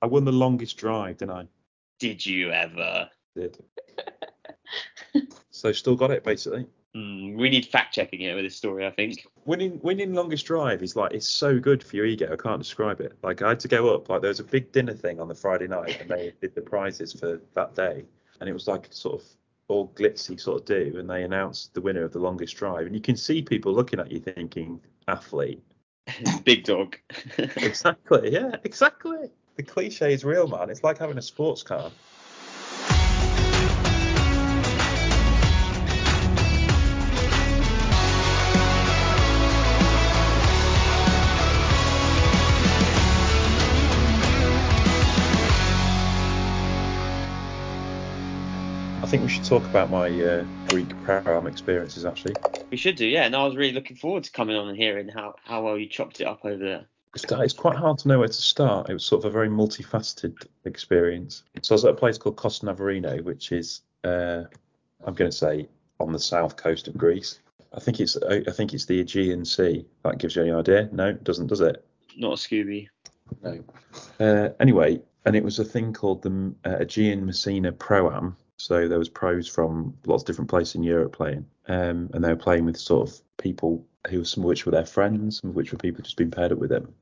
I won the longest drive, didn't I? Did you ever? Did. so still got it basically. Mm, we need fact checking here with this story, I think. Winning winning longest drive is like it's so good for your ego. I can't describe it. Like I had to go up. Like there was a big dinner thing on the Friday night, and they did the prizes for that day, and it was like sort of all glitzy sort of do, and they announced the winner of the longest drive, and you can see people looking at you thinking athlete. Big dog. exactly. Yeah. Exactly. The cliche is real, man. It's like having a sports car. I think we should talk about my uh, Greek pro-am experiences actually. We should do, yeah. And I was really looking forward to coming on and hearing how, how well you chopped it up over there. It's quite hard to know where to start. It was sort of a very multifaceted experience. So I was at a place called Costa Navarino, which is, uh, I'm going to say, on the south coast of Greece. I think it's I think it's the Aegean Sea. That gives you any idea? No, it doesn't, does it? Not a Scooby. No. Uh, anyway, and it was a thing called the uh, Aegean Messinia Pro Am, so there was pros from lots of different places in Europe playing, um, and they were playing with sort of people who some of which were their friends, some of which were people just been paired up with them.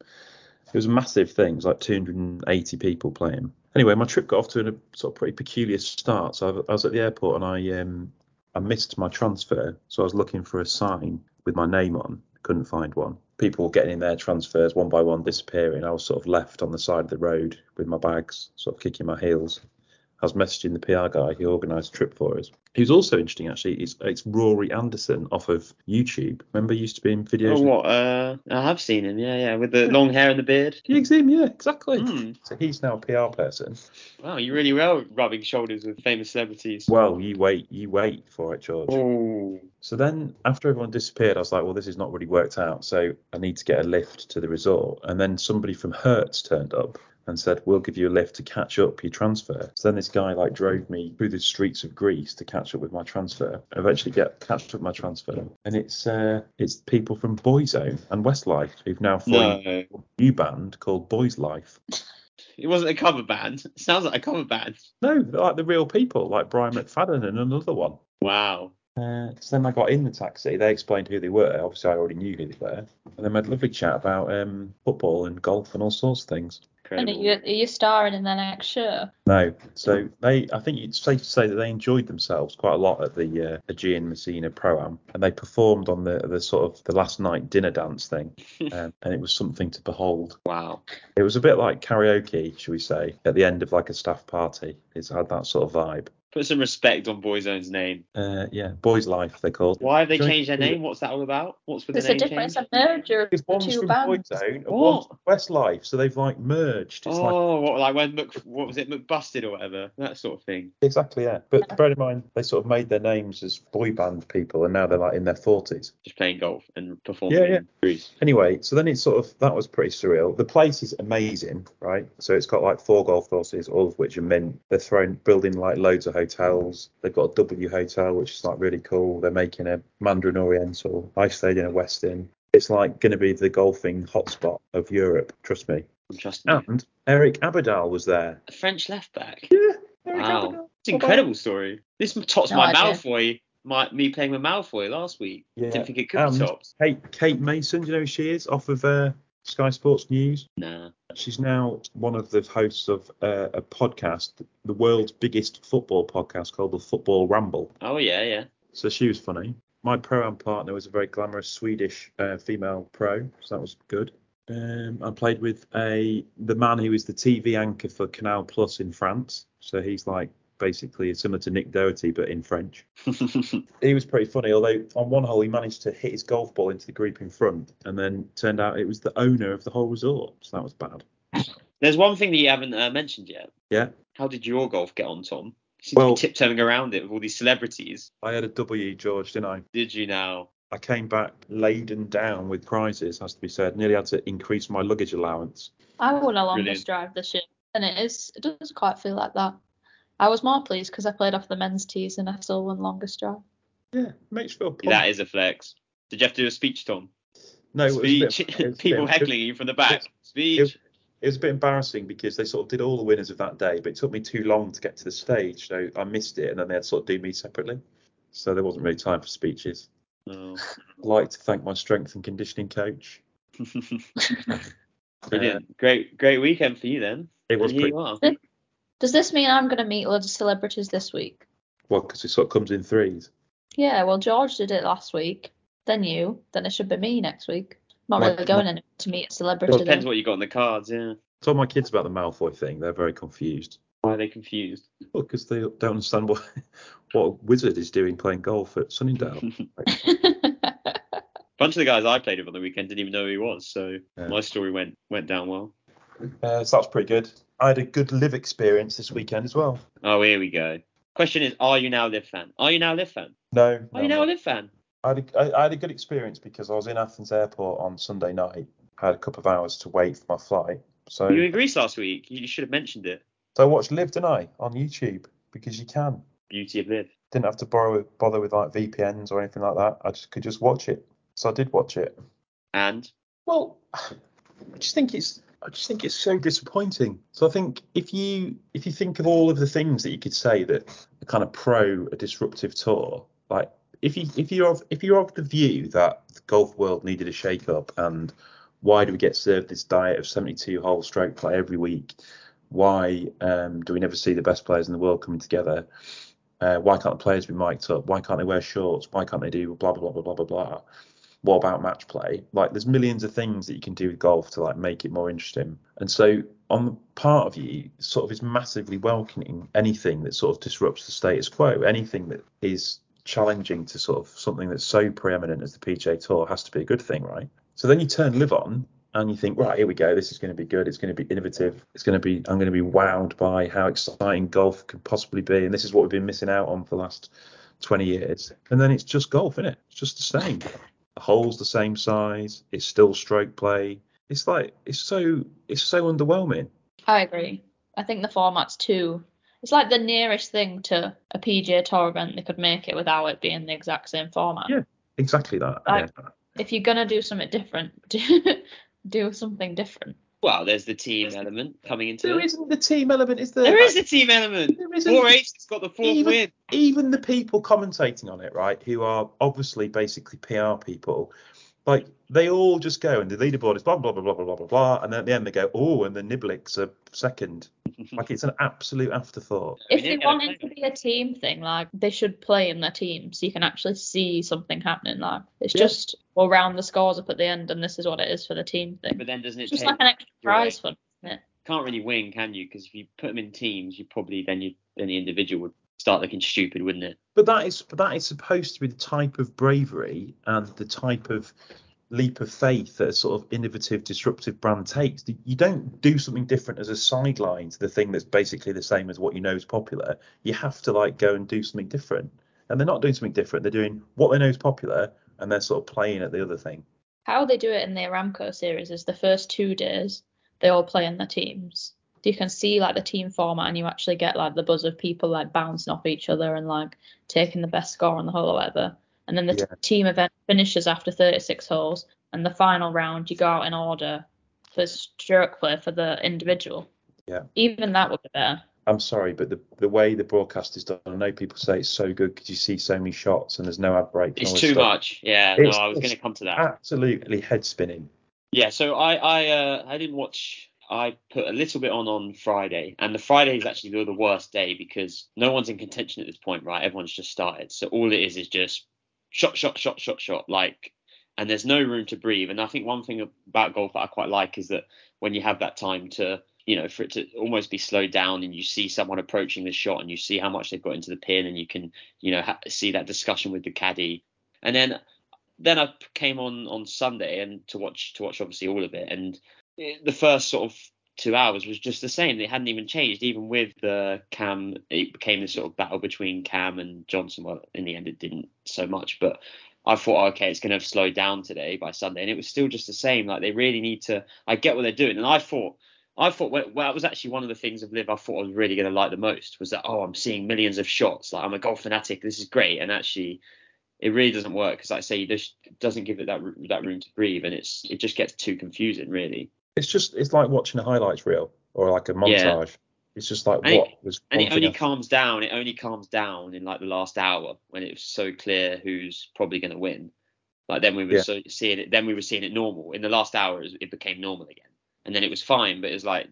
It was a massive thing. It was like 280 people playing. Anyway, my trip got off to a sort of pretty peculiar start. So I was at the airport and I um, I missed my transfer, so I was looking for a sign with my name on. Couldn't find one. People were getting in their transfers one by one, disappearing. I was sort of left on the side of the road with my bags, sort of kicking my heels. I was messaging the PR guy. He organised a trip for us. He was also interesting, actually. It's, it's Rory Anderson off of YouTube. Remember, he used to be in videos. Oh, what? Uh, I have seen him. Yeah, yeah, with the long hair and the beard. Yeah, him. Yeah, exactly. Mm. So he's now a PR person. Wow, you really well rubbing shoulders with famous celebrities. Well, you wait, you wait for it, George. Oh. So then, after everyone disappeared, I was like, well, this is not really worked out. So I need to get a lift to the resort. And then somebody from Hertz turned up and said, "We'll give you a lift to catch up your transfer." So then this guy like drove me through the streets of Greece to catch up with my transfer. I eventually get catched up with my transfer, and it's uh, it's people from Boyzone and Westlife who've now formed no. a new band called Boyzlife. It wasn't a cover band. It sounds like a cover band. No, like the real people, like Brian McFadden and another one. Wow. Uh, then I got in the taxi. They explained who they were. Obviously, I already knew who they were. And then we had a lovely chat about um, football and golf and all sorts of things. Incredible. And are you, are you starring in the next show? No. So they, I think it's safe to say that they enjoyed themselves quite a lot at the uh, Aegean Messinia Pro Am, and they performed on the the sort of the last night dinner dance thing, um, and it was something to behold. Wow. It was a bit like karaoke, should we say, at the end of like a staff party. It's had that sort of vibe. Put some respect on Boyzone's name. Uh, yeah, Boyzlife they're called. Why have they changed their name? What's that all about? What's with There's the name a difference, change? a merger of one's two from bands. Boyzone and What? one's Westlife, so they've like merged. It's like Oh, what like when Mc, what was it, McBusted or whatever, that sort of thing. exactly yeah. But bear in mind they sort of made their names as boy band people, and now they're like in their forties. Just playing golf and performing Yeah, yeah. in Greece. Anyway, so then it's sort of that was pretty surreal. The place is amazing, right? So it's got like four golf courses, all of which are mint. They're throwing building like loads of hotels. They've got a W hotel, which is like really cool. They're making a Mandarin Oriental. I stayed in a Westin. It's like going to be the golfing hotspot of Europe. Trust me. I'm trusting you. And Eric Abidal was there. A French left back. Yeah. Eric Wow. Abidal. It's an incredible story. This tops No my idea. Malfoy, my me playing with Malfoy last week. Yeah. Didn't think it could And be topped. Kate, Kate Mason, do you know who she is? Off of uh, Sky Sports News. Nah. She's now one of the hosts of uh, a podcast, the world's biggest football podcast called the Football Ramble. Oh yeah, yeah. So she was funny. My pro am partner was a very glamorous Swedish uh, female pro, so that was good. Um, I played with a the man who is the TV anchor for Canal Plus in France. So he's like basically similar to Nick Dougherty but in French. He was pretty funny, although on one hole he managed to hit his golf ball into the group in front, and then turned out it was the owner of the whole resort, so that was bad. There's one thing that you haven't uh, mentioned yet. Yeah, How did your golf get on, Tom? You seem Well- tiptoeing around it with all these celebrities. I had a W, George, didn't I? Did you now? I came back laden down with prizes, has to be said. Nearly had to increase my luggage allowance. I won a longest Brilliant. drive this year, and it is it does quite feel like that. I was more pleased because I played off the men's tees and I still won longest drive. Yeah, makes you feel pumped. That is a flex. Did you have to do a speech, Tom? no, it was a bit- speech. it was a People heckling you from the back. it- Speech. it was a bit embarrassing because they sort of did all the winners of that day, but it took me too long to get to the stage, so I missed it, and then they had to sort of do me separately. So there wasn't really time for speeches. Oh. I'd like to thank my strength and conditioning coach. Brilliant. Great, great weekend for you then. It was And pretty you are. Does this mean I'm going to meet loads of celebrities this week? well because it sort of comes in threes. Yeah, well, George did it last week, then you, then it should be me next week. Not My- really going anywhere to meet a celebrity. Well, depends though. what you got on the cards, yeah. Told my kids about the Malfoy thing. They're very confused. Why are they confused? Well, because they don't understand what what a wizard is doing playing golf at Sunningdale. A bunch of the guys I played with on the weekend didn't even know who he was, so Yeah. my story went went down well. Uh, so that's pretty good. I had a good LIV experience this weekend as well. Oh, here we go. Question is, are you now a Liv fan? Are you now a Liv fan? No, Are no, you now a I'm not. Liv fan? I had, a, I, I had a good experience because I was in Athens airport on Sunday night. I had a couple of hours to wait for my flight. So, You were in Greece last week. You should have mentioned it. so I watched LIV, didn't I, on YouTube because you can. Beauty of Liv. Didn't have to borrow bother with like VPNs or anything like that. I just could just watch it. So I did watch it. And Well, I just think it's I just think it's so disappointing. So I think if you if you think of all of the things that you could say that are kind of pro a disruptive tour, like if you if you're of if you're of the view that the golf world needed a shake up and why do we get served this diet of 72 hole stroke play every week? Why um, do we never see the best players in the world coming together? Uh, why can't the players be mic'd up? Why can't they wear shorts? Why can't they do blah blah blah blah blah blah blah? What about match play? Like, there's millions of things that you can do with golf to like make it more interesting. And so, on the part of you, sort of is massively welcoming anything that sort of disrupts the status quo, anything that is challenging to sort of something that's so preeminent as the PGA Tour has to be a good thing, right? So then you turn LIV on and you think, right, here we go. This is going to be good. It's going to be innovative. It's going to be, I'm going to be wowed by how exciting golf could possibly be. And this is what we've been missing out on for the last 20 years. And then it's just golf, isn't it? It's just the same. The hole's the same size. It's still stroke play. It's like, it's so, it's so underwhelming. I agree. I think the format's too. It's like the nearest thing to a PGA Tour event they could make it without it being the exact same format. Yeah. Exactly that. Like- yeah. If you're gonna do something different, do, do something different. Well, there's the team element coming into There it. isn't the team element, is there? There is a team element. There isn't. Four aces got the fourth Even- win. even the people commentating on it, right, who are obviously basically PR people, like they all just go and the leaderboard is blah blah blah blah blah blah blah, and then at the end they go oh, and the Niblicks are second. like it's an absolute afterthought. If they wanted to be a team thing, like they should play in their team, so you can actually see something happening. Like it's yeah. just we'll round the scores up at the end, and this is what it is for the team thing. But then doesn't it just take, like an extra prize for fund, it? Can't really win, can you? Because if you put them in teams, you probably then you then the individual would start looking stupid, wouldn't it? But that is but that is supposed to be the type of bravery and the type of leap of faith that a sort of innovative, disruptive brand takes. You don't do something different as a sideline to the thing that's basically the same as what you know is popular. You have to like go and do something different. And they're not doing something different. They're doing what they know is popular and they're sort of playing at the other thing. How they do it in the Aramco series is the first two days they all play in their teams. You can see like the team format and you actually get like the buzz of people like bouncing off each other and like taking the best score on the hole or whatever. And then the t- Yeah. team event finishes after 36 holes and the final round you go out in order for stroke play for the individual. Yeah. Even that would be better. I'm sorry, but the the way the broadcast is done, I know people say it's so good because you see so many shots and there's no ad break. It's too stuff. much. Yeah, It's- no, I was going to come to that. Absolutely head spinning. Yeah, so I I uh, I didn't watch. I put a little bit on on Friday, and the Friday is actually the, worst day because no one's in contention at this point, right? Everyone's just started, so all it is is just shot, shot, shot, shot, shot, like, and there's no room to breathe. And I think one thing about golf that I quite like is that when you have that time to, you know, for it to almost be slowed down, and you see someone approaching the shot, and you see how much they've got into the pin, and you can, you know, ha- see that discussion with the caddy, and then then I came on on Sunday and to watch to watch obviously all of it, and the first sort of two hours was just the same. They hadn't even changed, even with the Cam. It became this sort of battle between Cam and Johnson. Well, in the end, it didn't so much, but I thought, okay, it's going to slow down today by Sunday, and it was still just the same. Like they really need to. I get what they're doing, and I thought. I thought well, well, that was actually one of the things of LIV I thought I was really going to like the most was that oh I'm seeing millions of shots like I'm a golf fanatic this is great and actually it really doesn't work because like I say this doesn't give it that that room to breathe and it's it just gets too confusing really. It's just it's like watching a highlights reel or like a montage. It's just like And it- what was And it only calms down. It only calms down in like the last hour when it was so clear who's probably going to win. Like then we were Yeah. so seeing it. Then we were seeing it normal. In the last hour, it, was- it became normal again, and then it was fine. But it was like,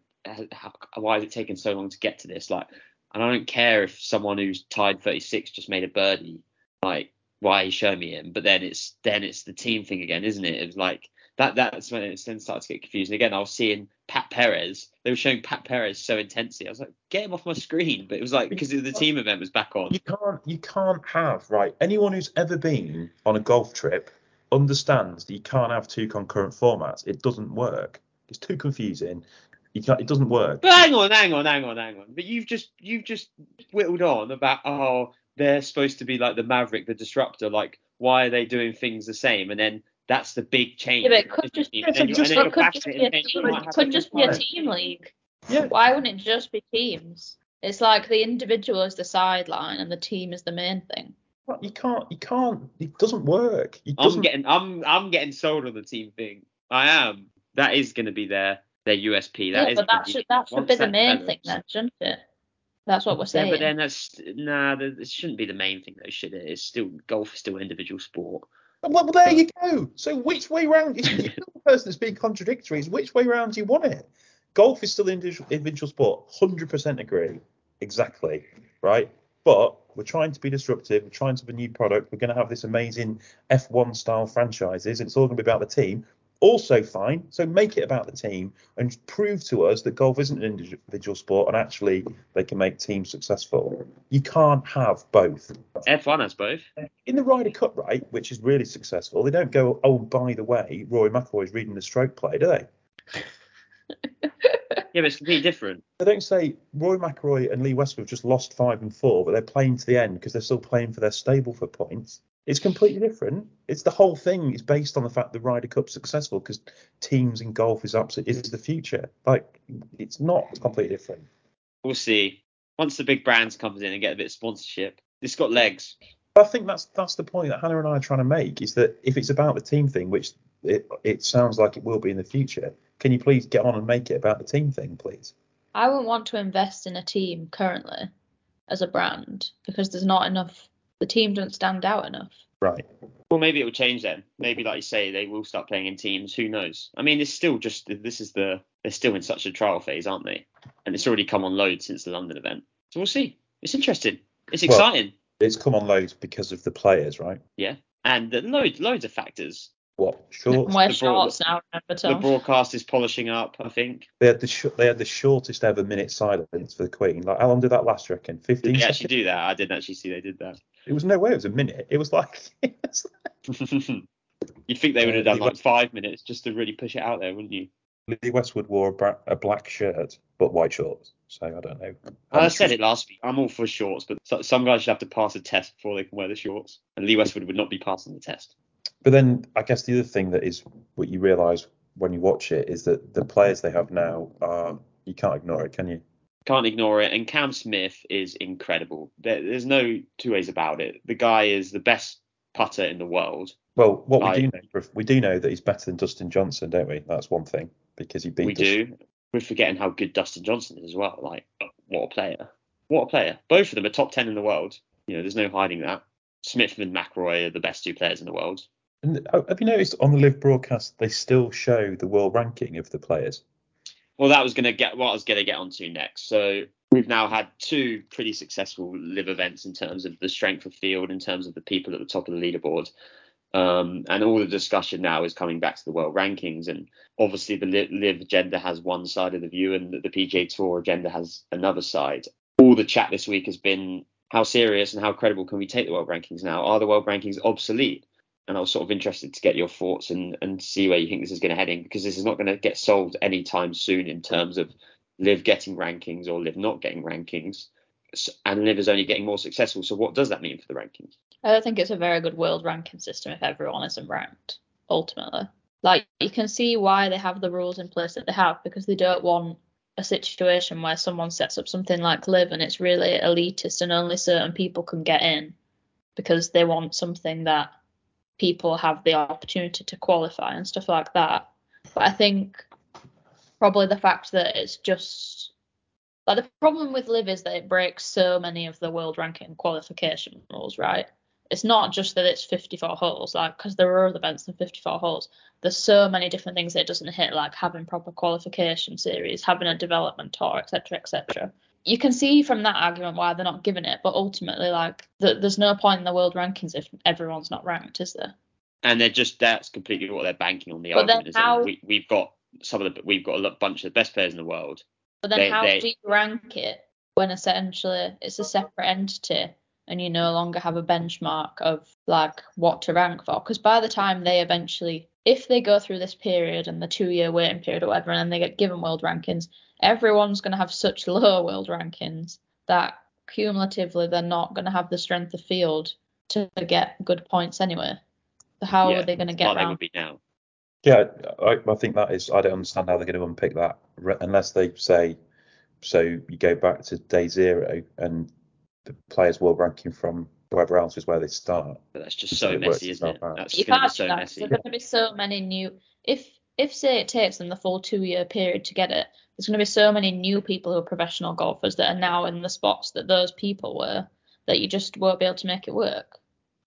how, why is it taking so long to get to this? Like, and I don't care if someone who's tied 36 just made a birdie. Like, why are you showing me him? But then it's then it's the team thing again, isn't it? It was like that. That's when it then started to get confusing again. I was seeing Pat Perez. They were showing Pat Perez so intensely. I was like, get him off my screen. But it was like because the team event was back on. You can't you can't have right. Anyone who's ever been on a golf trip understands that you can't have two concurrent formats. It doesn't work. It's too confusing. You can't, it doesn't work. But hang on, hang on, hang on, hang on. But you've just you've just whittled on about oh they're supposed to be like the maverick, the disruptor. Like why are they doing things the same? And then that's the big change. Yeah, but it could just- And yeah, just- It could just be a team. you It could just be a team league. Yeah. Why wouldn't it just be teams? It's like the individual is the sideline and the team is the main thing. You can't. You can't. It doesn't work. It I'm getting I'm I'm getting sold on the team thing. I am. That is going to be their their USP. That yeah, is but gonna that should that should be the that main thing then, shouldn't it? That's what we're Yeah, saying. but then that's nah. th- This shouldn't be the main thing though, should it? It's still golf is still an individual sport. Well, there you go. So which way round? You're the person that's being contradictory. Is which way round do you want it? Golf is still individual, individual sport. Hundred percent agree. Exactly. Right. But we're trying to be disruptive. We're trying to have a new product. We're going to have this amazing F1 style franchises. It's all going to be about the team. Also fine. So make it about the team and prove to us that golf isn't an individual sport and actually they can make teams successful. You can't have both F1 has both. in the Ryder Cup, right, which is really successful, they don't go, oh, by the way, Rory McIlroy's reading the stroke play, do they? Yeah, but it's completely different. They don't say Rory McIlroy and Lee Westwood have just lost five and four, but they're playing to the end because they're still playing for their stable for points. It's completely different. It's the whole thing is based on the fact the Ryder Cup's successful because teams in golf is absolutely is the future. Like it's not completely different. We'll see. Once the big brands comes in and get a bit of sponsorship, it's got legs. I think that's that's the point that Hannah and I are trying to make is that if it's about the team thing, which it, it sounds like it will be in the future, can you please get on and make it about the team thing, please? I wouldn't want to invest in a team currently as a brand because there's not enough. The team doesn't stand out enough. Right. Well, maybe it will change then. Maybe, like you say, they will start playing in teams. Who knows? I mean, it's still just this is the they're still in such a trial phase, aren't they? And it's already come on load since the London event. So we'll see. It's interesting. It's Well- exciting. It's come on loads because of the players, right? Yeah, and the loads loads of factors. What shorts? Wear the broad- shorts now, remember The broadcast is polishing up. I think. They had the sh- they had the shortest ever minute silence for the Queen. Like how long did that last? You reckon? Did Fifteen they seconds. actually do that? I didn't actually see they did that. It was no way. It was a minute. It was like You'd think they would have done like five minutes just to really push it out there, wouldn't you? Lee Westwood wore a, bra- a black shirt but white shorts. So I don't know. how I said was- it last week. I'm all for shorts, but some guys should have to pass a test before they can wear the shorts. And Lee Westwood would not be passing the test. But then I guess the other thing that is what you realise when you watch it is that the players they have now are you can't ignore it, can you? Can't ignore it. And Cam Smith is incredible. There, there's no two ways about it. The guy is the best putter in the world. Well, what we I- do know, we do know that he's better than Dustin Johnson, don't we? That's one thing because he beat. we Dustin- do. We're forgetting how good Dustin Johnson is as well. Like, what a player. What a player. Both of them are top 10 in the world. You know, there's no hiding that. Smith and McIlroy are the best two players in the world. And uh, have you noticed on the LIV broadcast they still show the world ranking of the players? Well, that was going to get what I was going to get onto next. So we've now had two pretty successful LIV events in terms of the strength of field, in terms of the people at the top of the leaderboard. Um, and all the discussion now is coming back to the world rankings. And obviously, the LIV agenda has one side of the view, and the, the PGA Tour agenda has another side. All the chat this week has been how serious and how credible can we take the world rankings now? Are the world rankings obsolete? And I was sort of interested to get your thoughts and, and see where you think this is going to head in because this is not going to get solved anytime soon in terms of LIV getting rankings or LIV not getting rankings. And LIV is only getting more successful. So what does that mean for the rankings? I don't think it's a very good world ranking system if everyone isn't ranked, ultimately. Like, you can see why they have the rules in place that they have because they don't want a situation where someone sets up something like LIV and it's really elitist and only certain people can get in because they want something that people have the opportunity to qualify and stuff like that. But I think probably the fact that it's just like the problem with LIV is that it breaks so many of the world ranking qualification rules, right? It's not just that it's 54 holes, like because there are other events than 54 holes. There's so many different things that it doesn't hit, like having proper qualification series, having a development tour, etc., etc. You can see from that argument why they're not giving it, but ultimately, like, th- there's no point in the world rankings if everyone's not ranked, is there? And they're just that's completely what they're banking on the But argument. Is how- we, we've got some of the we've got a bunch of the best players in the world. But then They- how they- do you rank it when essentially it's a separate entity and you no longer have a benchmark of like what to rank for? Because by the time they eventually, if they go through this period and the two year waiting period or whatever, and then they get given world rankings, everyone's going to have such low world rankings that cumulatively they're not going to have the strength of field to get good points anyway. So how Yeah, are they going to get they around? would be now. Yeah, I, I think that is. I don't understand how they're going to unpick that re- unless they say. So you go back to day zero and the players' world ranking from whoever else is where they start. But that's just So so messy, isn't it? out. That's you going to be so do messy. There's going to be so many new. If if say it takes them the full two year period to get it, there's going to be so many new people who are professional golfers that are now in the spots that those people were that you just won't be able to make it work.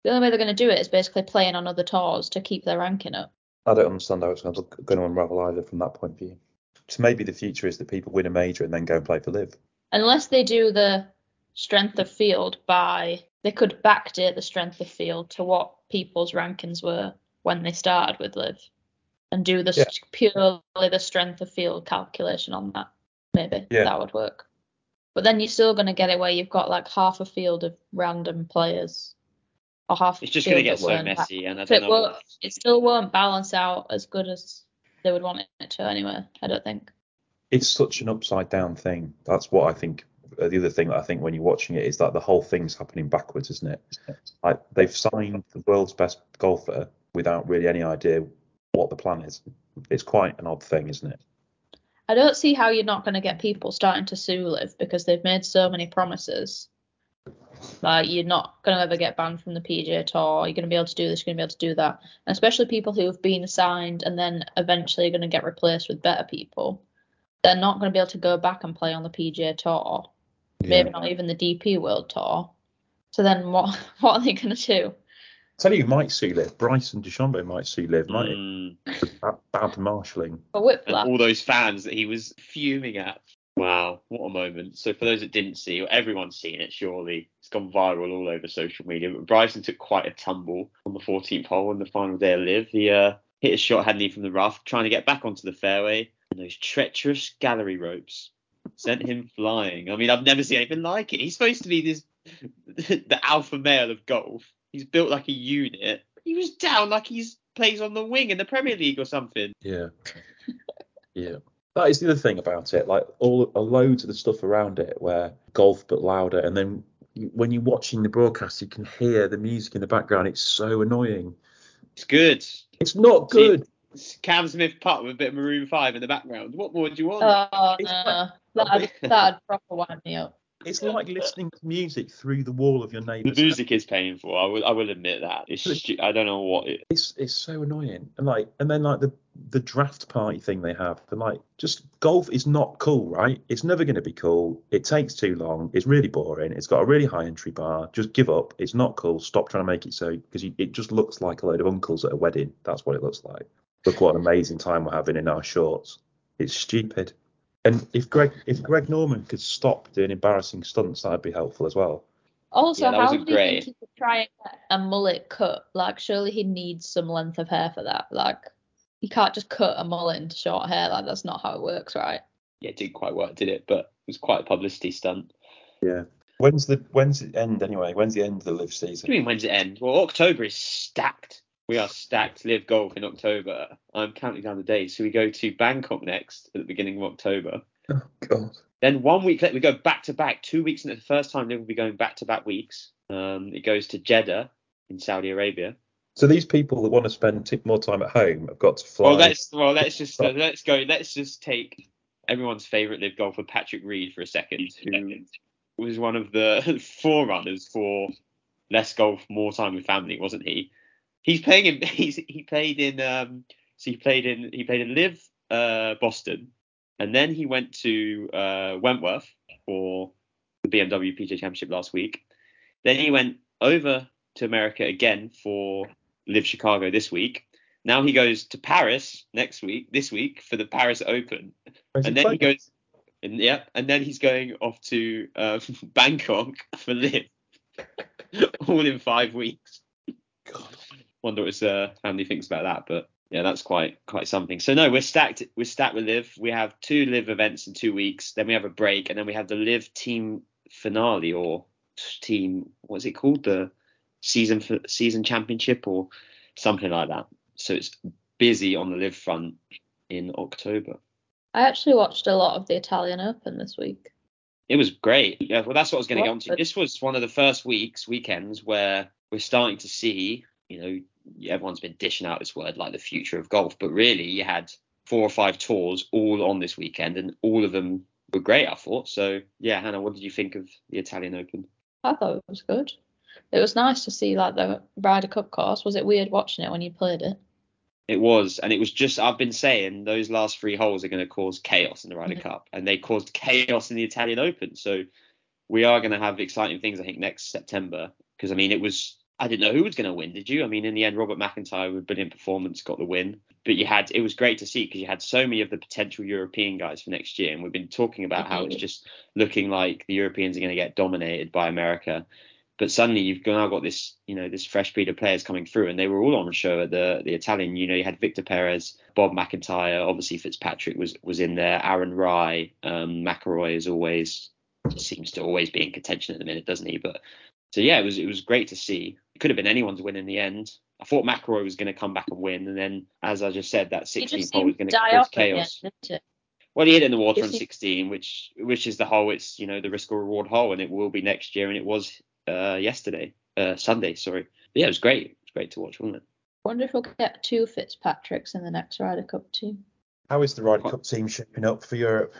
The only way they're going to do it is basically playing on other tours to keep their ranking up. I don't understand how it's going to, going to unravel either from that point of view. So maybe the future is that people win a major and then go and play for LIV. Unless they do the strength of field by they could backdate the strength of field to what people's rankings were when they started with LIV and do the Yeah. purely the strength of field calculation on that maybe Yeah. that would work but then you're still going to get it where you've got like half a field of random players or half It's just going to get that so weren't messy, and I don't it know. what- it still won't balance out as good as they would want it to anyway i don't think It's such an upside down thing. That's what I think. The other thing that I think when you're watching it is that the whole thing's happening backwards, isn't it? Like they've signed the world's best golfer without really any idea what the plan is. It's quite an odd thing, isn't it? I don't see how you're not going to get people starting to sue Liv because they've made so many promises. Like you're not going to ever get banned from the PGA Tour. You're going to be able to do this. You're going to be able to do that. And especially people who have been signed and then eventually are going to get replaced with better people. They're not going to be able to go back and play on the PGA Tour. Maybe not even the DP World Tour. So then what? What are they going to do? I Tell you, you might see Liv. Bryson DeChambeau might see Liv, might he? Mm, Bad, bad marshalling. And all those fans that he was fuming at. Wow, what a moment. So for those that didn't see, or everyone's seen it, surely it's gone viral all over social media. But Bryson took quite a tumble on the 14th hole on the final day of LIV. He uh, hit a shot, hadn't he, from the rough, trying to get back onto the fairway, and those treacherous gallery ropes sent him flying. I mean, I've never seen anything like it. He's supposed to be this the alpha male of golf. He's built like a unit. He was down like he's plays on the wing in the Premier League or something. Yeah. Yeah. That is the other thing about it. Like all a loads of the stuff around it where golf but louder and then when you're watching the broadcast you can hear the music in the background. It's so annoying. It's good. It's not See- good. Cam Smith putt with a bit of Maroon 5 in the background. What more do you want? Oh It's no, like- that'd, that'd proper wind me up. It's like listening to music through the wall of your neighbors. the neighbour's music is painful. I will, I will admit that. It's stu- I don't know what it. it's it's so annoying and like and then like the the draft party thing they have and like just golf is not cool right it's never going to be cool it takes too long it's really boring it's got a really high entry bar just give up it's not cool stop trying to make it so because it just looks like a load of uncles at a wedding that's what it looks like look what an amazing time we're having in our shorts it's stupid and if greg if greg norman could stop doing embarrassing stunts that'd be helpful as well Also, Yeah, how wasn't do you think he could try and get a mullet cut? Like, surely he needs some length of hair for that. Like, you can't just cut a mullet into short hair. Like, that's not how it works, right? Yeah, it didn't quite work, did it? But it was quite a publicity stunt. yeah when's the when's it end anyway when's the end of the LIV What do season you mean when's it end? Well, October is stacked. We are stacked. LIV golf in October. I'm counting down the days. So we go to Bangkok next at the beginning of October. oh god Then one week later, we go back to back. Two weeks, and the first time Liv will be going back to back weeks. Um, it goes to Jeddah in Saudi Arabia. So these people that want to spend more time at home have got to fly. Well, let's well let's just uh, let's go. Let's just take everyone's favorite LIV golfer Patrick Reed for a second, who was one of the forerunners for less golf, more time with family, wasn't he? He's playing in. He's he played in. Um, so he played in. He played in LIV uh, Boston. and then he went to uh, Wentworth for the BMW PGA Championship last week. Then he went over to America again for LIV Chicago this week. Now he goes to Paris next week, this week for the Paris Open, Where's and he then he goes, and yeah, and then he's going off to uh, Bangkok for LIV, all in five weeks. Wonder what his uh, family thinks about that, but yeah, that's quite quite something. So no, we're stacked. We're stacked with LIV. We have two LIV events in two weeks. Then we have a break, and then we have the LIV team finale or team. What's it called? The season for season championship or something like that. So it's busy on the LIV front in October. I actually watched a lot of the Italian Open this week. It was great. Yeah, well, that's what I was going to get onto. This was one of the first weeks, weekends, where we're starting to see, you know, everyone's been dishing out this word like the future of golf, but really, you had four or five tours all on this weekend, and all of them were great. I thought. So, yeah, Hannah, what did you think of the Italian Open? I thought it was good. It was nice to see like the Ryder Cup course. Was it weird watching it when you played it? It was, and it was just I've been saying those last three holes are going to cause chaos in the Ryder. Cup, and they caused chaos in the Italian Open. So we are going to have exciting things, I think, next September. Because I mean, it was I didn't know who was going to win. Did you? I mean, in the end, Robert McIntyre with brilliant performance got the win. But you had it was great to see because you had so many of the potential European guys for next year, and we've been talking about how it's just looking like the Europeans are going to get dominated by America. But suddenly you've now got this, you know, this fresh breed of players coming through, and they were all on show at the the Italian. You know, you had Victor Perez, Bob McIntyre, obviously Fitzpatrick was was in there, Aaron Rai, um, McIlroy is always seems to always be in contention at the minute, doesn't he? But so yeah, it was it was great to see. It could have been anyone's win in the end. I thought McIlroy was going to come back and win, and then as I just said, that He 16th just hole was going to to cause off at the end, chaos. didn't? Well, he hit in the water on 16, which which is the hole. It's you know the risk or reward hole, and it will be next year, and it was uh, yesterday, uh, Sunday. Sorry. But yeah, it was great. It was great to watch, wasn't it? Wonder if we'll get two Fitzpatricks in the next Ryder Cup team. How is the Ryder Cup team shaping up for Europe?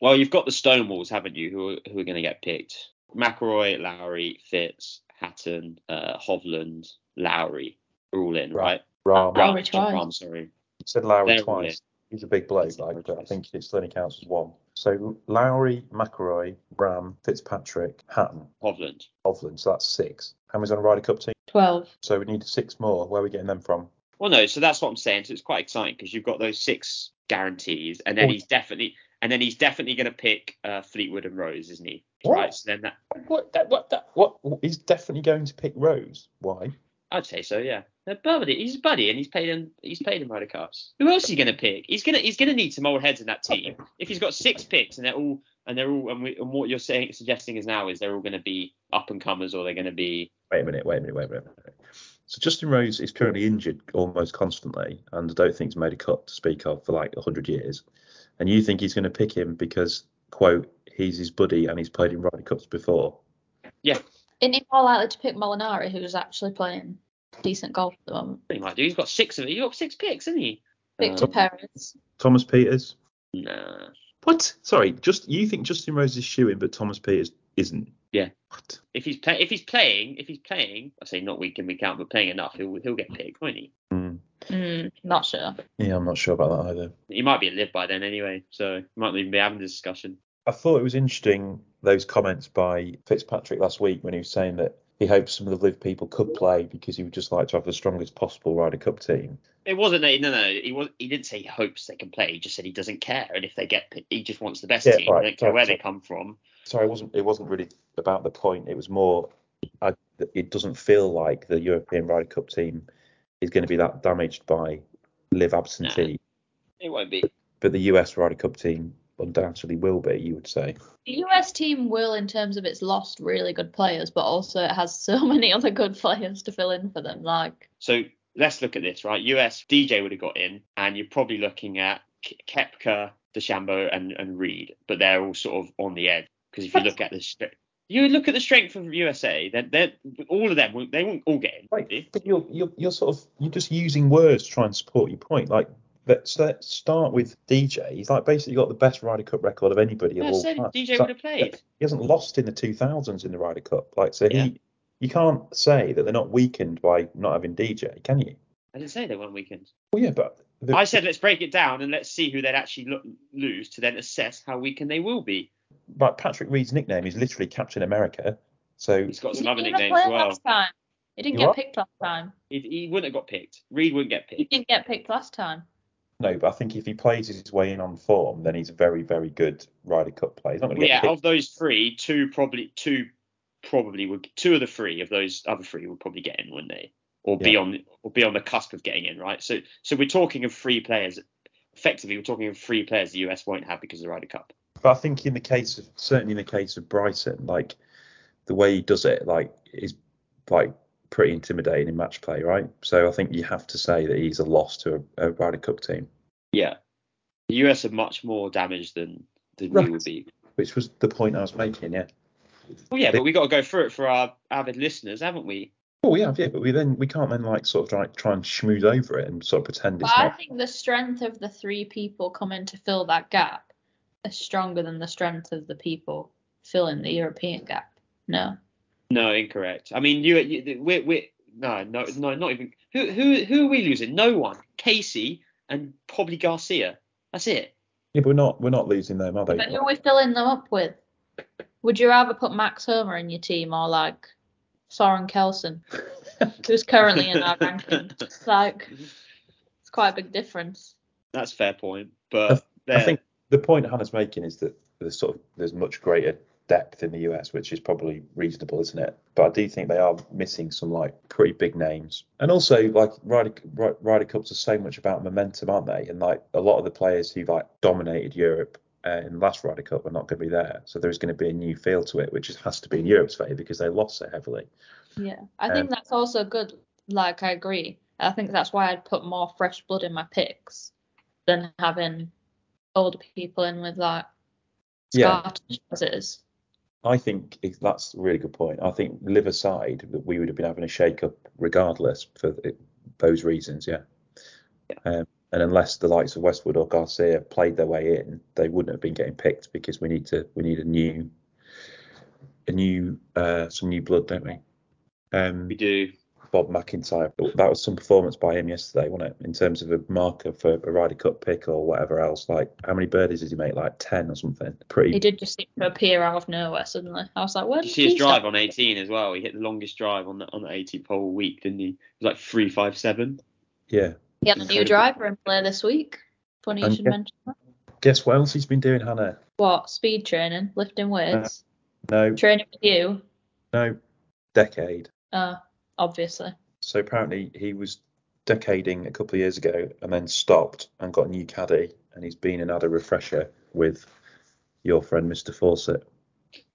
Well, you've got the Stonewalls, haven't you? Who are, who are going to get picked? McIlroy, Lowry, Fitz, Hatton, uh, Hovland, Lowry, are all in, Right. right? Rahm. Lowry Rahm, twice. Rahm, sorry. You said Lowry They're twice. He's a big bloke, He's like, but I think it only counts as one. So Lowry, McIlroy, Rahm, Fitzpatrick, Hatton, Hovland. Hovland. So that's six. How many's on a Ryder Cup team? Twelve. So we need six more. Where are we getting them from? Well, no, so that's what I'm saying. So it's quite exciting because you've got those six guarantees, and then Oh. he's definitely, and then he's definitely going to pick uh, Fleetwood and Rose, isn't he? So then that, What? That, what? That, what? He's definitely going to pick Rose. Why? I'd say so, yeah. They're buddy. He's a buddy, and he's paid in. He's paid in Ryder Cups. Who else is he going to pick? He's gonna. He's gonna need some old heads in that team. If he's got six picks and they're all, and they're all, and, we, and what you're saying, suggesting is now is they're all going to be up and comers, or they're going to be. Wait a minute. Wait a minute. Wait a minute. So Justin Rose is currently injured almost constantly, and I don't think he's made a cut to speak of for like hundred years. And you think he's going to pick him because quote he's his buddy and he's played in Ryder Cups before? Yeah. Isn't he more likely to pick Molinari, who's actually playing decent golf at the moment? He might do. He's got six of it. He's got six picks, isn't he? Victor Um, Perez. Thomas Pieters. Nah. What? Sorry, just you think Justin Rose is shooing, but Thomas Pieters isn't? Yeah. What? If he's play, if he's playing, if he's playing, I say not week in week out, but playing enough, he'll he'll get picked, won't he? Hmm. Mm, not sure. Yeah, I'm not sure about that either. He might be a LIV by then anyway, so might not even be having this discussion. I thought it was interesting those comments by Fitzpatrick last week when he was saying that he hopes some of the LIV people could play because he would just like to have the strongest possible Ryder Cup team. It wasn't that no no he was he didn't say he hopes they can play. He just said he doesn't care, and if they get he just wants the best Yeah, team. right, He don't care where sorry. they come from. Sorry, it wasn't. It wasn't really about the point. It was more. I, it doesn't feel like the European Ryder Cup team is going to be that damaged by LIV absentee, It won't be. but the US Ryder Cup team undoubtedly will be. You would say. The US team will, in terms of it's lost really good players, but also it has so many other good players to fill in for them. Like, So let's look at this, right? US DJ would have got in, and you're probably looking at K- Koepka, DeChambeau, and and Reed, but they're all sort of on the edge because if you look at the stre- you look at the strength of USA, then they're, all of them they won't all get in. Right. But you're, you're you're sort of you're just using words to try and support your point. Like let's, let's start with DJ. He's like basically got the best Ryder Cup record of anybody Yeah, I of all said time. DJ So- would have played. He hasn't lost in the 2000s in the Ryder Cup. Like so Yeah. he you can't say that they're not weakened by not having DJ, can you? I didn't say they weren't weekends. Well, yeah, but The- I said let's break it down and let's see who they'd actually lo- lose to then assess how weakened they will be. But Patrick Reed's nickname is literally Captain America. So He's got He some didn't other nicknames play as well. He didn't You get what? picked last time. He, he wouldn't have got picked. Reed wouldn't get picked. He didn't get picked last time. No, but I think if he plays his way in on form, then he's a very, very good Ryder Cup player. He's not going to Well, get yeah, of those three, two probably two probably would two of the three of those other three would probably get in, wouldn't they? Or be on or be on the cusp of getting in, right? So so we're talking of three players. Effectively, we're talking of three players the US won't have because of the Ryder Cup. But I think in the case of certainly in the case of Brighton, like the way he does it, like is like pretty intimidating in match play, right? So I think you have to say that he's a loss to a, a Ryder Cup team, Yeah, the US are much more damaged than than Right. we would be. which was the point I was making. Yeah. Well, yeah, but we got to go through it for our avid listeners, haven't we? Oh, we have, yeah, but we then we can't then like sort of try, try and schmooze over it and sort of pretend But it's I think the strength of the three people coming to fill that gap is stronger than the strength of the people filling the European gap. No. No, incorrect. I mean, you, you we we no, no, no, not even. Who who who are we losing? No one. Casey and probably Garcia. That's it. Yeah, but we're not we're not losing them, are they? But who are we filling them up with? Would you rather put Max Homa in your team or like Soren Kjeldsen, who's currently in our ranking? Like, it's quite a big difference. That's a fair point, but I there- think the point Hannah's making is that there's sort of there's much greater depth in the US, which is probably reasonable, isn't it? But I do think they are missing some like pretty big names, and also like Ryder Ryder Cups are so much about momentum, aren't they? And like a lot of the players who like dominated Europe uh, in the last Ryder Cup are not going to be there, so there's going to be a new feel to it, which is, has to be in Europe's favour because they lost so heavily. Yeah, I Um, think that's also good. Like, I agree. I think that's why I'd put more fresh blood in my picks than having older people in with like Yeah. As it is. I think if that's a really good point. I think LIV aside that we would have been having a shake up regardless for those reasons, yeah. Um, and unless the likes of Westwood or Garcia played their way in, they wouldn't have been getting picked because we need to we need a new a new uh, some new blood, don't we? Um, we do. Bob McIntyre. That was some performance by him yesterday, wasn't it? In terms of a marker for a Ryder Cup pick or whatever else. Like how many birdies did he make? Like ten or something. Pretty. He did just seem to appear out of nowhere suddenly. I was like, where Did did you see his he drive start? on 18 as well? He hit the longest drive on the on the 18th hole week, didn't he? It was like three five seven. Yeah. He had a new Incredible. driver in play this week. Funny you And should yeah. mention that. Guess what else he's been doing, Hannah? What? Speed training, lifting weights, No, training with you. no, decade. Uh, obviously. So apparently he was decading a couple of years ago and then stopped and got a new caddy and he's been and had a refresher with your friend Mr. Fawcett.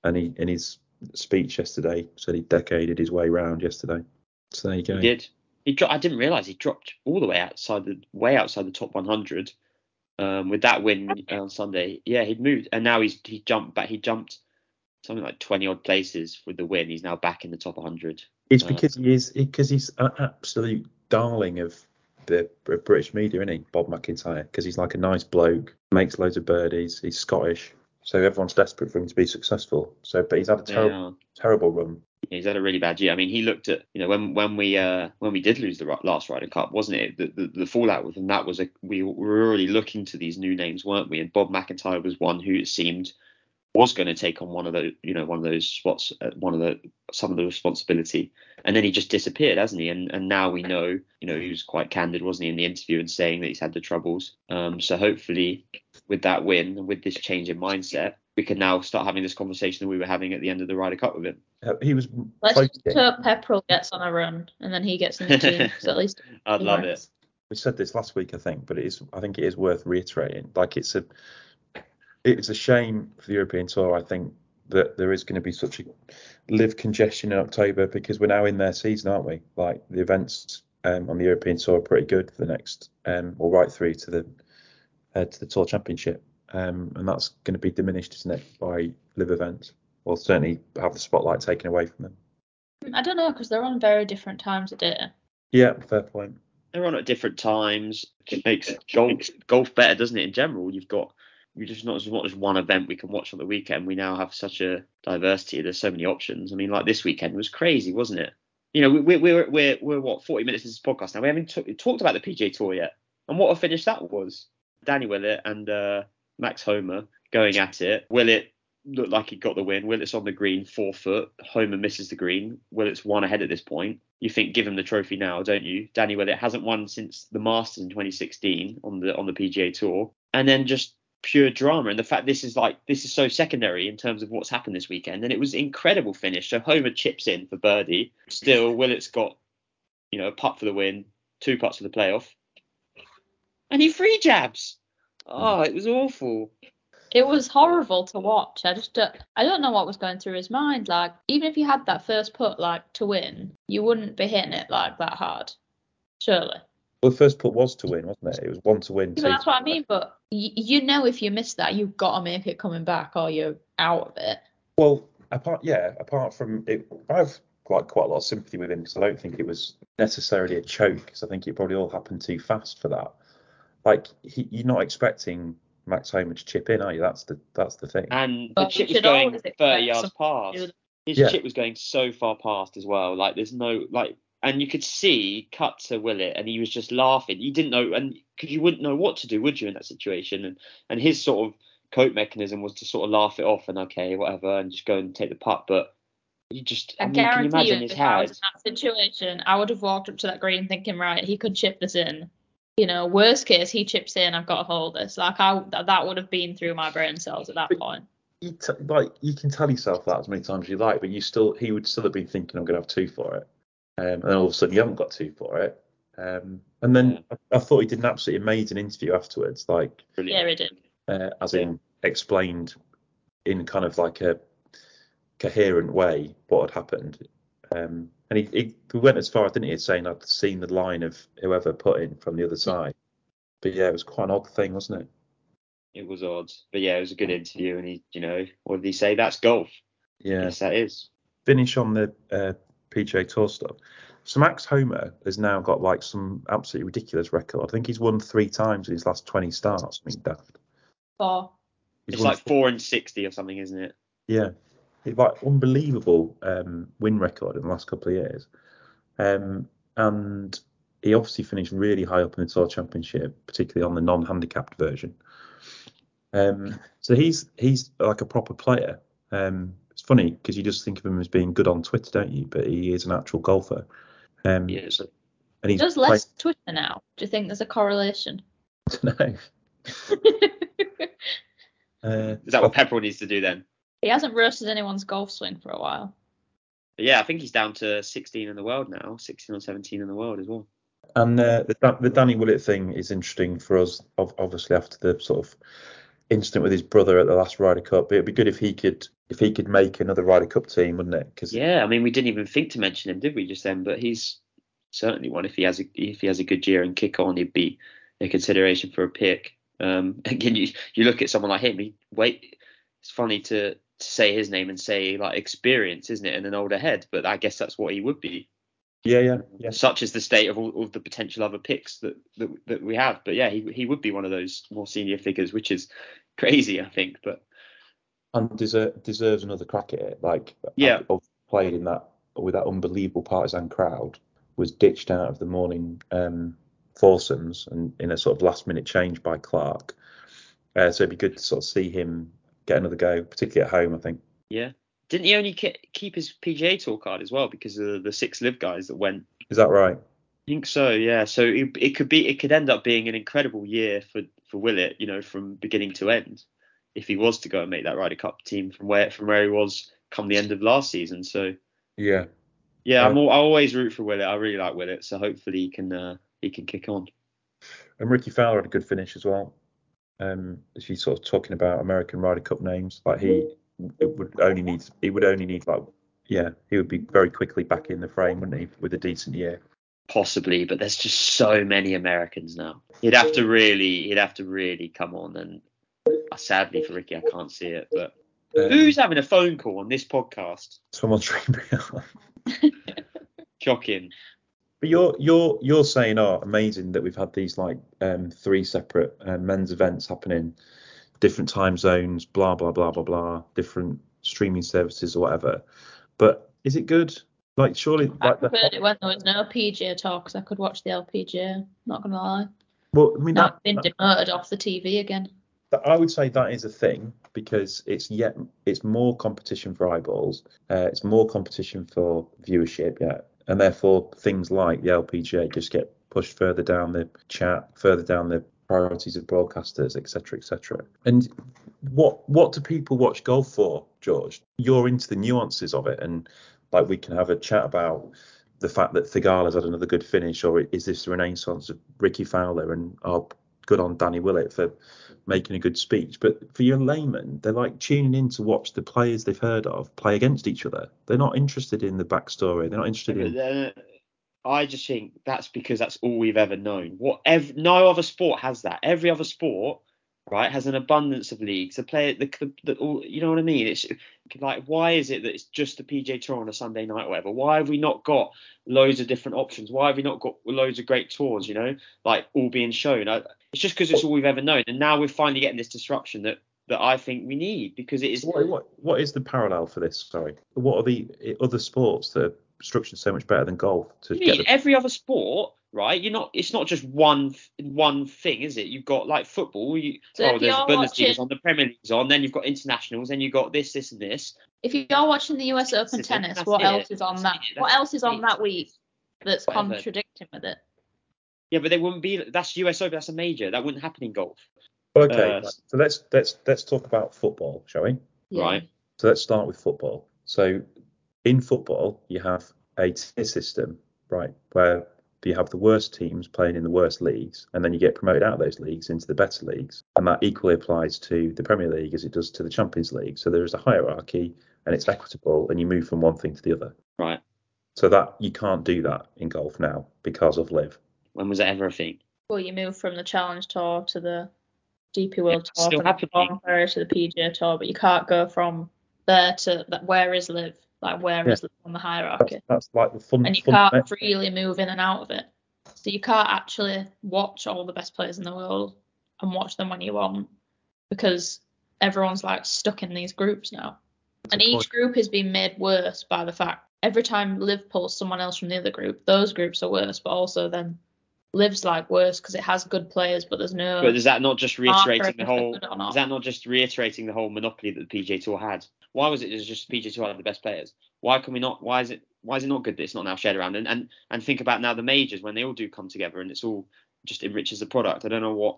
And he in his speech yesterday said he decaded his way round yesterday. So there you go. He did. He dro- I didn't realize he dropped all the way outside the way outside the top 100 um, with that win on Sunday. Yeah, he'd moved and now he's he jumped back. He jumped something like 20 odd places with the win. He's now back in the top 100. It's Uh, because he is because he's an absolute darling of the Br- British media, isn't he, Bob McIntyre? Because he's like a nice bloke, makes loads of birdies, he's Scottish, so everyone's desperate for him to be successful. So, but he's had a terrible, Yeah. terrible run. He's had a really bad year. I mean, he looked at you know when when we uh when we did lose the last Ryder Cup, wasn't it? The, the, the fallout with him that was a we were already looking to these new names, weren't we? And Bob McIntyre was one who it seemed was going to take on one of those you know one of those spots, uh, one of the some of the responsibility, and then he just disappeared, hasn't he? And and now we know you know he was quite candid, wasn't he, in the interview and saying that he's had the troubles. Um, so hopefully with that win and with this change in mindset, we can now start having this conversation that we were having at the end of the Ryder Cup with him. Uh, He was Let's hope Pepperell gets on a run and then he gets in the team. 'cause at least I'd love it. we said this last week, I think, but it is. I think it is worth reiterating. Like it's a, it's a shame for the European Tour. I think that there is going to be such a LIV congestion in October because we're now in their season, aren't we? Like the events um, on the European Tour are pretty good for the next, um, or right through to the uh, to the Tour Championship, um, and that's going to be diminished, isn't it, by LIV events? Well, certainly have the spotlight taken away from them. I don't know because they're on very different times of day. Yeah, fair point. they're on at different times. It makes golf golf better, doesn't it? In general, you've got we just not as not just one event we can watch on the weekend. We now have such a diversity. There's so many options. I mean, like this weekend was crazy, wasn't it? You know, we, we, we're we're we're what 40 minutes into this podcast now. We haven't t- talked about the PGA Tour yet. And what a finish that was. Danny Willett and uh, Max Homa going at it. Willett looked like he got the win. Willett's on the green, four foot. Homa misses the green. Willett's one ahead at this point. You think give him the trophy now, don't you? Danny Willett hasn't won since the Masters in 2016 on the on the PGA Tour, and then just pure drama. And the fact this is like this is so secondary in terms of what's happened this weekend. And it was incredible finish. So Homa chips in for birdie. Still, Willett's got you know a putt for the win, two putts for the playoff, and he free jabs. Oh, it was awful. It was horrible to watch. I just don't, I don't know what was going through his mind. Like even if you had that first putt like to win, you wouldn't be hitting it like that hard, surely. Well, the first put was to win, wasn't it? It was one to win. Yeah, two that's to what I mean. But y- you know, if you miss that, you've got to make it coming back, or you're out of it. Well, apart yeah, apart from it, I've got quite a lot of sympathy with him because I don't think it was necessarily a choke because I think it probably all happened too fast for that. Like he, you're not expecting Max Homa to chip in, are you? That's the that's the thing. And the But chip was going 30 yards past. His Yeah. chip was going so far past as well. Like there's no like, and you could see cut to Willett, and he was just laughing. You didn't know, and because you wouldn't know what to do, would you, in that situation? And and his sort of cope mechanism was to sort of laugh it off and okay, whatever, and just go and take the putt. But you just, I, I mean, can you guarantee imagine you, his if I was in that situation, I would have walked up to that green thinking, right, he could chip this in. You know, worst case, he chips in, I've got to hold this. Like, I that that would have been through my brain cells at that But- point. You t- like you can tell yourself that as many times as you like, but you still he would still have been thinking I'm going to have two for it, um, and all of a sudden you haven't got two for it. Um, and then I, I thought he did an absolutely amazing interview afterwards, like Yeah, he did. uh, as in explained in kind of like a coherent way what had happened. Um, and he, he we went as far, didn't he, as saying I'd seen the line of whoever put in from the other side. But yeah, it was quite an odd thing, wasn't it? It was odd, but yeah, it was a good interview. And he, you know, what did he say? That's golf. Yeah. Yes, that is. Finish on the uh, PGA Tour stuff. So Max Homa has now got like some absolutely ridiculous record. I think he's won three times in his last 20 starts. I mean, daft. For He's It's like four and sixty or something, isn't it? Yeah, it's like unbelievable um, win record in the last couple of years. Um, and he obviously finished really high up in the Tour Championship, particularly on the non-handicapped version. Um, so he's he's like a proper player. Um, it's funny because you just think of him as being good on Twitter, don't you? But he is an actual golfer. Um, Yeah. So and he he's does less Twitter now. Do you think there's a correlation? played, uh, is that what Pepperell needs to do then? he hasn't roasted anyone's golf swing for a while. But yeah, I think he's down to 16 in the world now, 16 or 17 in the world as well. And uh, the, the Danny Willett thing is interesting for us, obviously after the sort of incident with his brother at the last Ryder Cup. It'd be good if he could if he could make another Ryder Cup team, wouldn't it? Because Yeah, I mean, we didn't even think to mention him, did we, just then? But he's certainly one. If he has a if he has a good year and kick on, he'd be a consideration for a pick. Um, again, you you look at someone like him. He wait. It's funny to, to say his name and say like experience, isn't it, and an older head. But I guess that's what he would be. Yeah, yeah, yeah. Such is the state of all of the potential other picks that, that that we have. But yeah, he he would be one of those more senior figures, which is crazy, I think. But And deserve, deserves another crack at it. Like Yeah. Played in that with that unbelievable partisan crowd. Was ditched out of the morning um, foursomes and in a sort of last minute change by Clarke. Uh, so it'd be good to sort of see him get another go, particularly at home. I think. yeah, didn't he only ke- keep his PGA Tour card as well because of the six LIV guys that went? Is that right? I think so, yeah. So it, it could be, it could end up being an incredible year for for Willett, you know, from beginning to end, if he was to go and make that Ryder Cup team from where from where he was come the end of last season. So Yeah. yeah, I'm all, I always root for Willett. I really like Willett, so hopefully he can uh, he can kick on. And Rickie Fowler had a good finish as well. Um, as he's sort of talking about American Ryder Cup names, like he it would only need he would only need like yeah he would be very quickly back in the frame, wouldn't he, with a decent year. Possibly, but there's just so many Americans now. He'd have to really, he'd have to really come on, and uh, sadly for Rickie, I can't see it. But Um, who's having a phone call on this podcast? someone's up. Shocking. But you're you're you're saying, oh, amazing that we've had these like um, three separate uh, men's events happening, different time zones, blah blah blah blah blah, different streaming services or whatever. But is it good? Like surely I like the preferred it when there was no PGA talk because I could watch the LPGA. Not gonna lie. Well, I mean Now that, it's been that- demoted off the TV again. that- I would say that is a thing because it's yet it's more competition for eyeballs, uh, it's more competition for viewership, yeah, and therefore things like the LPGA just get pushed further down the chat, further down the priorities of broadcasters, etc., etc. And what what do people watch golf for, George? You're into the nuances of it, and like we can have a chat about the fact that Theegala's had another good finish, or is this the renaissance of Rickie Fowler and oh, good on Danny Willett for making a good speech. But for your layman, they're like tuning in to watch the players they've heard of play against each other. They're not interested in the backstory. They're not interested in. I just think that's because that's all we've ever known. What ev- no other sport has that. Every other sport, right, has an abundance of leagues. The player, the, the, the all, you know what I mean? It's like why is it that it's just the PJ Tour on a Sunday night, or whatever? Why have we not got loads of different options? Why have we not got loads of great tours? You know, like all being shown. I, it's just because it's all we've ever known, and now we're finally getting this disruption that that I think we need because it is. What, what what is the parallel for this? Sorry, what are the eh, other sports that are structured so much better than golf to You get mean the every other sport, right? You're not. It's not just one one thing, is it? You've got like football. You, So oh, there's you're Bundesliga's watching- on, the Premier League's on. Then you've got internationals. Then you've got this, this, and this. If you're watching the US Open That's it, tennis, what it, else is on that's that? it, What that's else is on it. that week that's Whatever. contradicting with it? Yeah, but they wouldn't be. That's US Open. That's a major. That wouldn't happen in golf. Okay, Uh, so let's let's let's talk about football, shall we? Right. So let's start with football. So in football, you have a tier system, right, where you have the worst teams playing in the worst leagues, and then you get promoted out of those leagues into the better leagues, and that equally applies to the Premier League as it does to the Champions League. So there is a hierarchy, and it's equitable, and you move from one thing to the other. Right. So that you can't do that in golf now because of LIV. When was that ever a thing? Well, you move from the Challenge Tour to the DP World it's Tour, still from the happening. Korn Ferry to the PGA Tour, but you can't go from there to that. Where is LIV? Like where is Yeah. LIV on the hierarchy? that's like the fun. And you fun can't freely move in and out of it. So you can't actually watch all the best players in the world and watch them when you want because everyone's like stuck in these groups now. And each point. group is being made worse by the fact every time LIV pulls someone else from the other group, those groups are worse, but also then LIV's like worse because it has good players, but there's no. But is that not just reiterating the whole? good or not. Is that not just reiterating the whole monopoly that the PGA Tour had? Why was it just PGA Tour had the best players? Why can we not? Why is it? Why is it not good that it's not now shared around? And and and think about now the majors when they all do come together and it's all just enriches the product. I don't know what.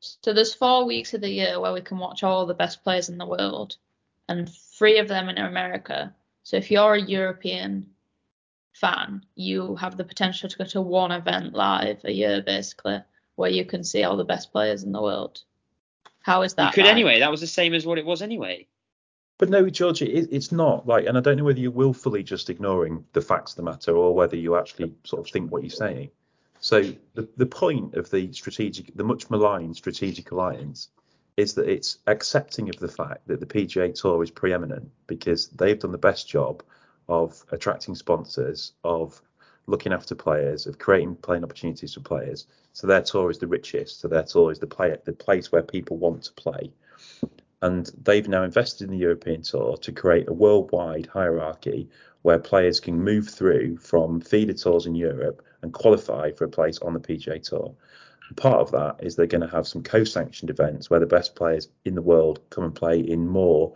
So there's four weeks of the year where we can watch all the best players in the world, and three of them in America. So if you're a European fan, you have the potential to go to one event live a year, basically, where you can see all the best players in the world. How is that? you could like? anyway. That was the same as what it was anyway. But no, George, it, it's not like, and I don't know whether you're willfully just ignoring the facts of the matter or whether you actually sort of think what you're saying. So the, the point of the strategic, the much maligned strategic alliance is that it's accepting of the fact that the PGA Tour is preeminent because they've done the best job of attracting sponsors, of looking after players, of creating playing opportunities for players. So their tour is the richest. So their tour is the play, the place where people want to play and they've now invested in the European Tour to create a worldwide hierarchy where players can move through from feeder tours in Europe and qualify for a place on the PGA Tour. Part of that is they're going to have some co-sanctioned events where the best players in the world come and play in more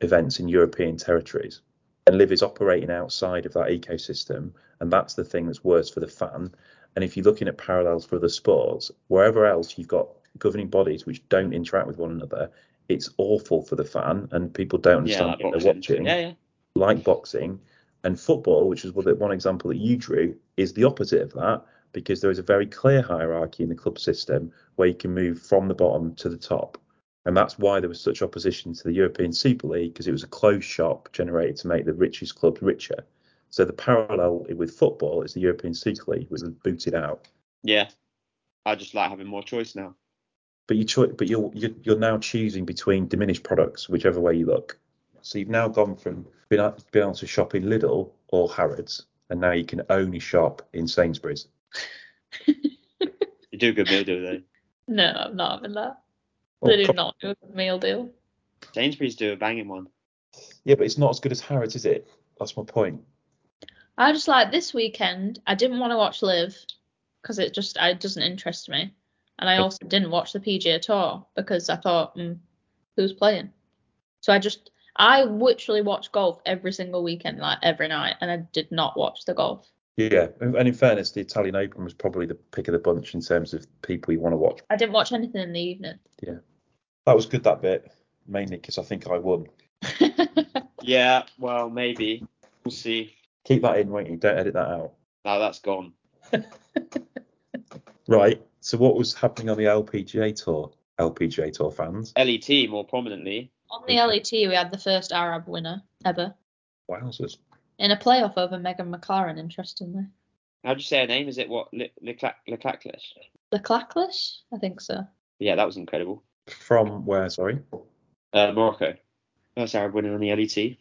events in European territories. And LIV is operating outside of that ecosystem, and that's the thing that's worse for the fan. And if you're looking at parallels for other sports, wherever else you've got governing bodies which don't interact with one another, it's awful for the fan, and people don't Yeah, understand like what they're watching. Yeah, yeah. Like boxing and football, which is one example that you drew, is the opposite of that because there is a very clear hierarchy in the club system where you can move from the bottom to the top. And that's why there was such opposition to the European Super League because it was a closed shop generated to make the richest clubs richer. So the parallel with football is the European Super League was booted out. Yeah. I just like having more choice now. But you cho- but you're, you're you're now choosing between diminished products, whichever way you look. So you've now gone from being able, being able to shop in Lidl or Harrods, and now you can only shop in Sainsbury's. They do a good meal, do they? No, I'm not having that. Oh, They do not do a good meal deal. Sainsbury's do a banging one. Yeah, but it's not as good as Harrods, is it? That's my point. I just like this weekend. I didn't want to watch LIV because it just it doesn't interest me. And I also didn't watch the PGA Tour because I thought, mm, who's playing? So I just I literally watch golf every single weekend, like every night, and I did not watch the golf. Yeah, and and in fairness, the Italian Open was probably the pick of the bunch in terms of people you want to watch. I didn't watch anything in the evening. Yeah, that was good that bit, mainly because I think I won. Yeah, well, maybe. We'll see. Keep that in, won't you? Don't edit that out. Now that's gone. Right. So what was happening on the LPGA tour? LPGA tour fans. LET more prominently. On the LET, we had the first Arab winner ever Wowzers. in a playoff over Meghan MacLaren. Interestingly, How do you say her name? Is it what? Le- Leclerc? Leclerc? Laklalech, I think so. Yeah, that was incredible. From where? Sorry. Uh, Morocco. First Arab winner on the LET. Anything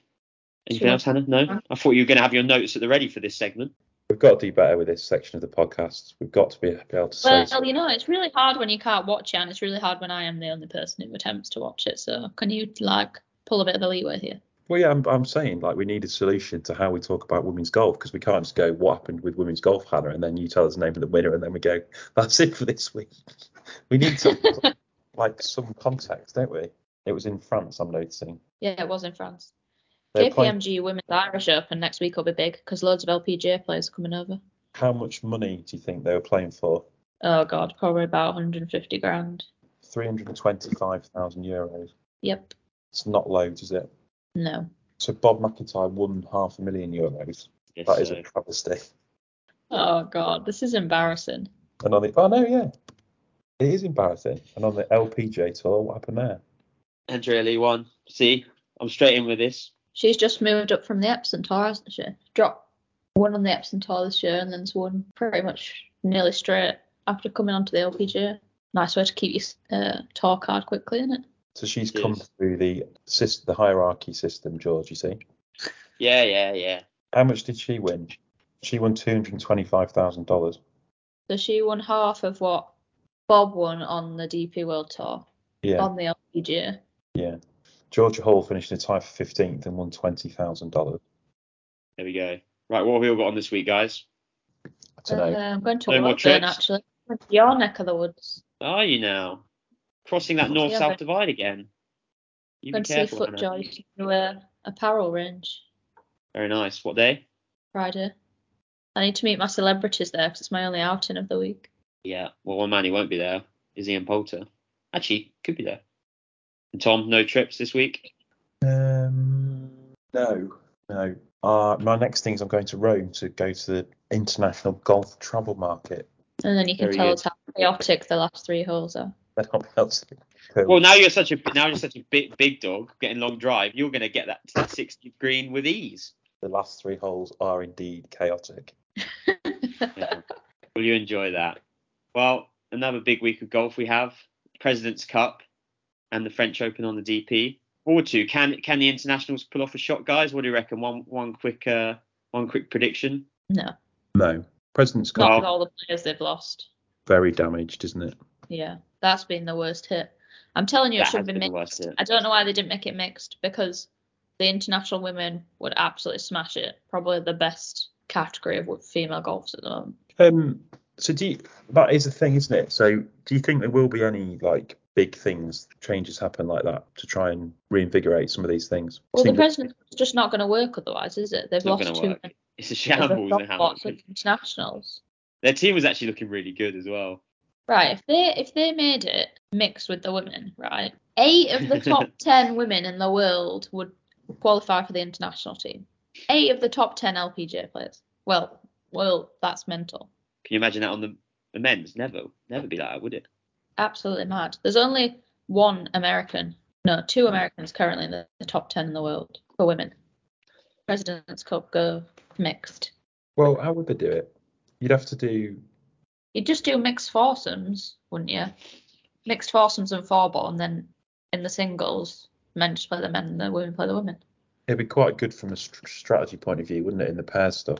Sure. else, Hannah? No? I thought you were going to have your notes at the ready for this segment. We've got to do better with this section of the podcast. We've got to be, able to say. Well, you know, it's really hard when you can't watch it, and it's really hard when I am the only person who attempts to watch it. So, can you like pull a bit of a leeway here? Well, yeah, I'm, I'm saying like we need a solution to how we talk about women's golf because we can't just go what happened with women's golf, Hannah, and then you tell us the name of the winner, and then we go that's it for this week. We need to like some context, don't we? It was in France, I'm noticing. Yeah, it was in France. They're playing- KPMG Women's Irish Open next week will be big because loads of LPGA players are coming over. How much money do you think they were playing for? Oh god, probably about 150 grand. 325,000 euros. Yep. It's not loads, is it? No. So Bob MacIntyre won half a million euros. Yes, That is so- a travesty. Oh god, this is embarrassing. And on the oh no, yeah, it is embarrassing. And on the LPGA tour, what happened there? Andrea Lee won. See, I'm straight in with this. She's just moved up from the Epson Tour, hasn't she? Dropped one on the Epson Tour this year and then's won pretty much nearly straight after coming onto the LPGA. Nice way to keep your uh, tour card quickly, isn't it? So she's Yes. come through the the hierarchy system, George. You see, Yeah, yeah, yeah. how much did she win? She won two hundred twenty-five thousand dollars. So she won half of what Bob won on the DP World Tour Yeah, on the LPGA. yeah. Georgia Hall finished in a tie for fifteenth and won twenty thousand dollars. There we go. Right, what have we all got on this week, guys? I don't Uh, know. I'm going to No more trips? actually. Went to Your neck of the woods. Are you now? Crossing that north south divide again. You be Going to see careful. Hannah. FootJoy to a apparel range Very nice. What day? Friday. I need to meet my celebrities there because it's my only outing of the week. Yeah. Well, one man he won't be there is Ian Poulter. Actually, could be there. And Tom, no trips this week. Um, no, no. Uh, my next thing is I'm going to Rome to go to the international golf travel market. And then you can Very tell us how chaotic the last three holes are. That's not else. Well, now you're such a now you're such a big big dog getting long drive. You're going to get that to that 60 green with ease. the last three holes are indeed chaotic. Yeah. Will you enjoy that? Well, another big week of golf we have. President's Cup and the French Open on the DP. Forward to can can the internationals pull off a shot, guys? What do you reckon? One one quick uh one quick prediction. no, No, President's not with all the players they've lost. very damaged, isn't it? Yeah, that's been the worst hit. I'm telling you, it should has have been been the worst mixed. hit. I don't know why they didn't make it mixed because the international women would absolutely smash it. Probably the best category of female golfers at the moment. Um, so do you, that is the thing, isn't it? So do you think there will be any like big things, changes happen like that to try and reinvigorate some of these things? Well, the Seems- president's just not going to work otherwise, is it? They've Not lost gonna two. It's a shambles lost lots of internationals. Their team was actually looking really good as well. Right, if they if they made it mixed with the women, right, eight of the top ten women in the world would qualify for the international team. Eight of the top ten LPGA players. Well, well, that's mental. Can you imagine that on the, the men's? Never, never be like that, would it? Absolutely mad. There's only one American, no, two Americans currently in the, the top ten in the world for women. President's Cup go mixed. Well, how would they do it? You'd have to do. You'd just do mixed foursomes, wouldn't you? Mixed foursomes and four ball, and then in the singles, men just play the men and the women play the women. It'd be quite good from a st- strategy point of view, wouldn't it? In the pairs stuff.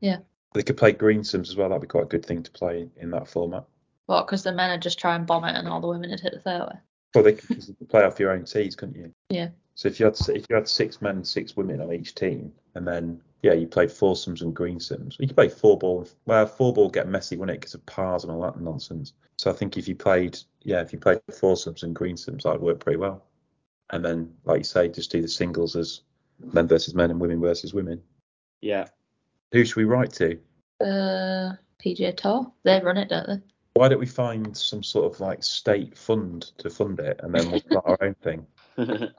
Yeah. They could play greensomes as well. That'd be quite a good thing to play in that format. Well, because the men would just try and bomb it, and all the women would hit the fairway. Well, they could play off your own tees, couldn't you? Yeah. So if you had if you had six men and six women on each team, and then yeah, you played foursomes and greensomes. You could play four ball. Well, four ball get messy, wouldn't it, because of pars and all that nonsense. So I think if you played, yeah, if you played foursomes and greensomes, that'd work pretty well. And then, like you say, just do the singles as men versus men and women versus women. Yeah. Who should we write to? Uh, PJ Tour. They run it, don't they? Why don't we find some sort of like state fund to fund it, and then we'll start our own thing?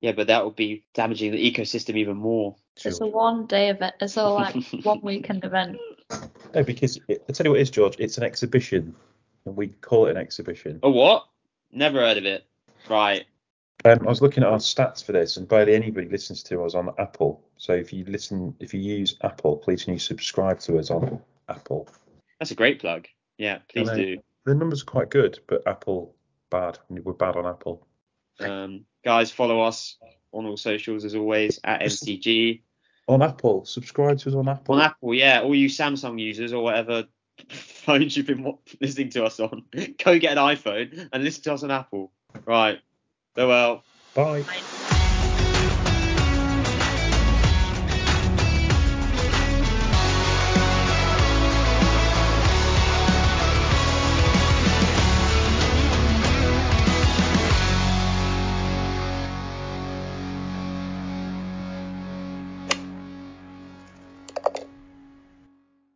yeah, but that would be damaging the ecosystem even more. It's a one day event. It's a like one weekend event. No, because it, I tell you what it is, George. It's an exhibition, and we call it an exhibition. A what? Never heard of it. Right. Um, I was looking at our stats for this, and barely anybody listens to us on Apple. So if you listen, if you use Apple, please can you subscribe to us on Apple? That's a great plug. Yeah, please know. do. The numbers are quite good, but Apple bad. We're bad on Apple. Um, guys, follow us on all socials as always at NCG. On Apple, subscribe to us on Apple. On Apple, yeah. All you Samsung users or whatever phones you've been listening to us on, go get an iPhone and listen to us on Apple. Right. Farewell. Bye. Right.